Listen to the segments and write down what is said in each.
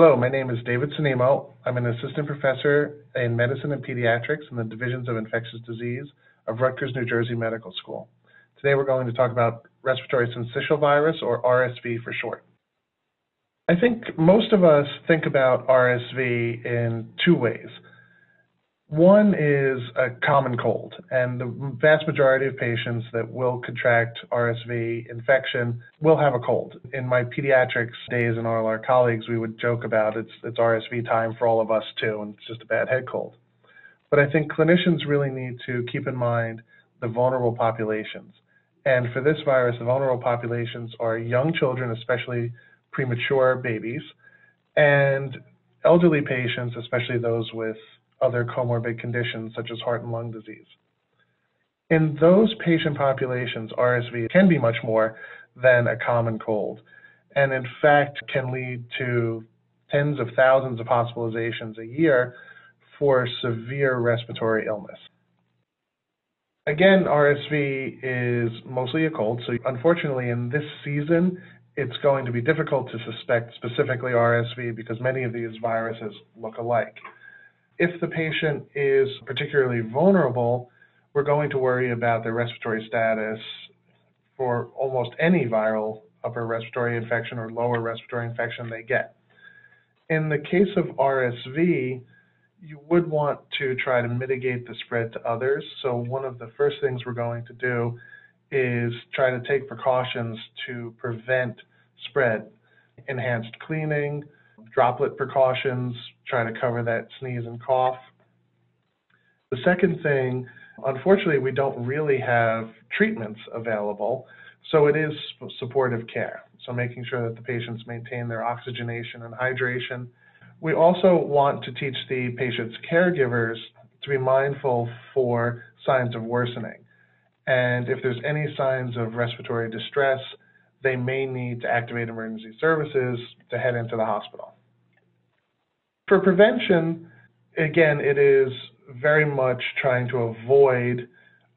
Hello, my name is David Cennimo. I'm an assistant professor in medicine and pediatrics in the divisions of infectious disease of Rutgers, New Jersey Medical School. Today we're going to talk about respiratory syncytial virus, or RSV for short. I think most of us think about RSV in two ways. One is a common cold, and the vast majority of patients that will contract RSV infection will have a cold. In my pediatrics days and all our colleagues, we would joke about it's, it's RSV time for all of us too, and it's just a bad head cold. But I think clinicians really need to keep in mind the vulnerable populations. And for this virus, the vulnerable populations are young children, especially premature babies, and elderly patients, especially those with other comorbid conditions such as heart and lung disease. In those patient populations, RSV can be much more than a common cold, and in fact can lead to tens of thousands of hospitalizations a year for severe respiratory illness. Again, RSV is mostly a cold, so unfortunately in this season, it's going to be difficult to suspect specifically RSV because many of these viruses look alike. If the patient is particularly vulnerable, we're going to worry about their respiratory status for almost any viral upper respiratory infection or lower respiratory infection they get. In the case of RSV, you would want to try to mitigate the spread to others. So one of the first things we're going to do is try to take precautions to prevent spread. Enhanced cleaning, droplet precautions, trying to cover that sneeze and cough. The second thing, unfortunately, we don't really have treatments available, so it is supportive care. So making sure that the patients maintain their oxygenation and hydration. We also want to teach the patient's caregivers to be mindful for signs of worsening. And if there's any signs of respiratory distress, they may need to activate emergency services to head into the hospital. For prevention, again, it is very much trying to avoid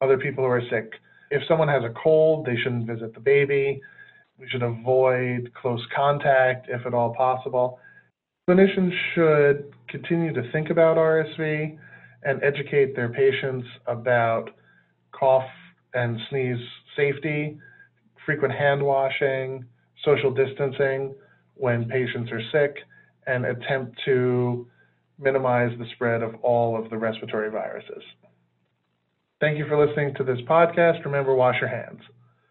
other people who are sick. If someone has a cold, they shouldn't visit the baby. We should avoid close contact if at all possible. Clinicians should continue to think about RSV and educate their patients about cough and sneeze safety, frequent hand washing, social distancing when patients are sick, and attempt to minimize the spread of all of the respiratory viruses. Thank you for listening to this podcast. Remember, wash your hands.